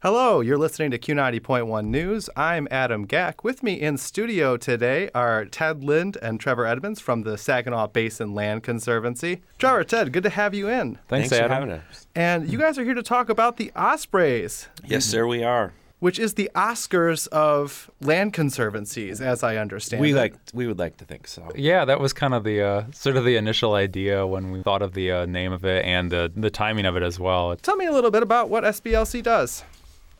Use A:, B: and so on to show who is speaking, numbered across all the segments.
A: Hello, you're listening to Q90.1 News. I'm Adam Gack. With me in studio today are Ted Lind and Trevor Edmonds from the Saginaw Basin Land Conservancy. Trevor, Ted, good to have you in.
B: Thanks,
C: Thanks for
B: Adam.
C: having us.
A: And you guys are here to talk about the Ospreys,
C: Yes, sir, we are.
A: which is the Oscars of land conservancies, as I understand
C: We
A: it.
C: like we would like to think so.
B: Yeah, that was kind of the uh, sort of the initial idea when we thought of the uh, name of it and the the timing of it as well.
A: Tell me a little bit about what SBLC does.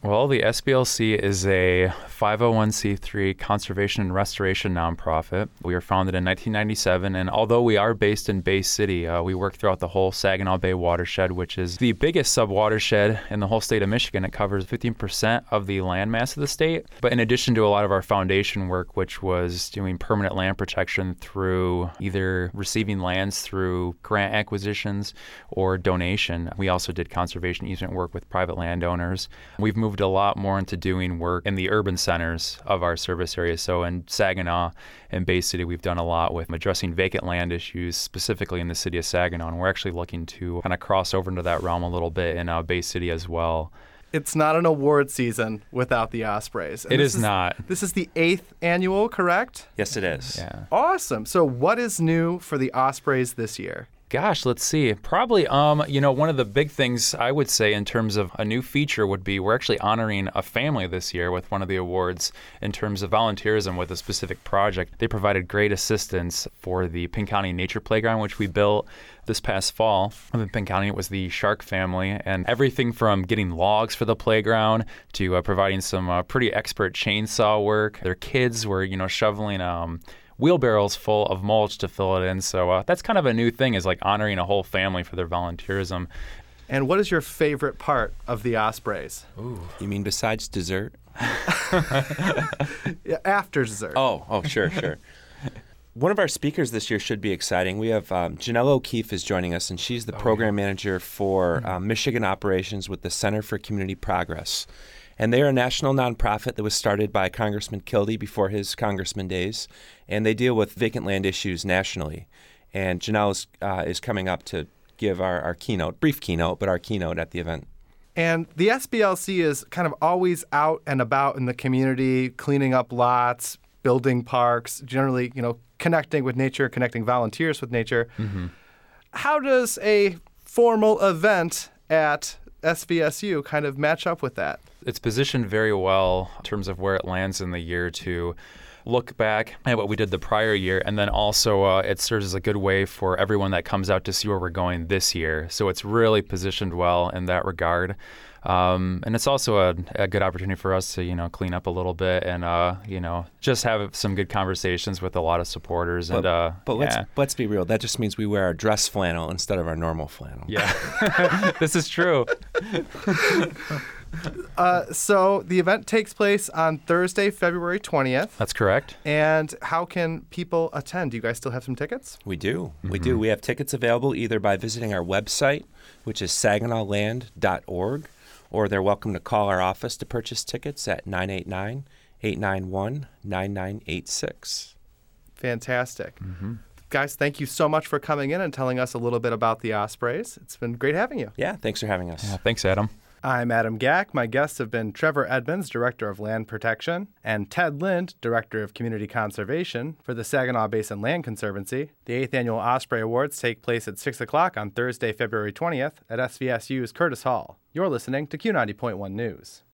B: Well, the SBLC is a 501c3 conservation and restoration nonprofit. We were founded in 1997, and although we are based in Bay City, uh, we work throughout the whole Saginaw Bay watershed, which is the biggest sub watershed in the whole state of Michigan. It covers 15% of the landmass of the state. But in addition to a lot of our foundation work, which was doing permanent land protection through either receiving lands through grant acquisitions or donation, we also did conservation easement work with private landowners. We've moved a lot more into doing work in the urban centers of our service area. So in Saginaw and Bay City, we've done a lot with addressing vacant land issues, specifically in the city of Saginaw. And we're actually looking to kind of cross over into that realm a little bit in uh, Bay City as well.
A: It's not an award season without the Ospreys. And
B: It
A: this
B: is not.
A: This is the eighth annual, correct?
C: Yes, it is.
B: Yeah.
A: Awesome. So, what is new for the Ospreys this year?
B: Gosh, let's see. Probably, um, you know, one of the big things I would say in terms of a new feature would be we're actually honoring a family this year with one of the awards in terms of volunteerism with a specific project. They provided great assistance for the Pinconning Nature Playground, which we built this past fall. In Pinconning, it was the Shark family, and everything from getting logs for the playground to uh, providing some uh, pretty expert chainsaw work. Their kids were, you know, shoveling. Um, wheelbarrows full of mulch to fill it in. So uh, that's kind of a new thing is like honoring a whole family for their volunteerism.
A: And what is your favorite part of the Ospreys?
C: You mean besides dessert?
A: Yeah, After dessert.
C: Oh, oh, sure, sure. One of our speakers this year should be exciting. We have um, Janelle O'Keefe is joining us, and she's the program manager for um, Michigan operations with the Center for Community Progress. And they are a national nonprofit that was started by Congressman Kildee before his congressman days, and they deal with vacant land issues nationally. And Janelle is, uh, is coming up to give our, our keynote, brief keynote, but our keynote at the event.
A: And the SBLC is kind of always out and about in the community, cleaning up lots, building parks, generally, you know, connecting with nature, connecting volunteers with nature. How does a formal event at SVSU kind of match up with that?
B: It's positioned very well in terms of where it lands in the year to look back at what we did the prior year, and then also uh, it serves as a good way for everyone that comes out to see where we're going this year. So it's really positioned well in that regard. Um, and it's also a, a good opportunity for us to, you know, clean up a little bit and, uh, you know, just have some good conversations with a lot of supporters. and
C: But,
B: uh,
C: but let's let's be real. That just means we wear our dress flannel instead of our normal flannel.
B: Yeah, this is true.
A: Uh, so the event takes place on Thursday, February 20th.
B: That's correct.
A: And how can people attend? Do you guys still have some tickets?
C: We do. We do. We have tickets available either by visiting our website, which is saginawland.org, or they're welcome to call our office to purchase tickets at 989 891 9986.
A: Fantastic. Guys, thank you so much for coming in and telling us a little bit about the Ospreys. It's been great having you.
C: Yeah, thanks for having us.
B: Yeah, thanks, Adam.
A: I'm Adam Gack. My guests have been Trevor Edmonds, Director of Land Protection, and Ted Lind, Director of Community Conservation for the Saginaw Basin Land Conservancy. The eighth annual Osprey Awards take place at 6 o'clock on Thursday, February 20th at SVSU's Curtis Hall. You're listening to Q90.1 News.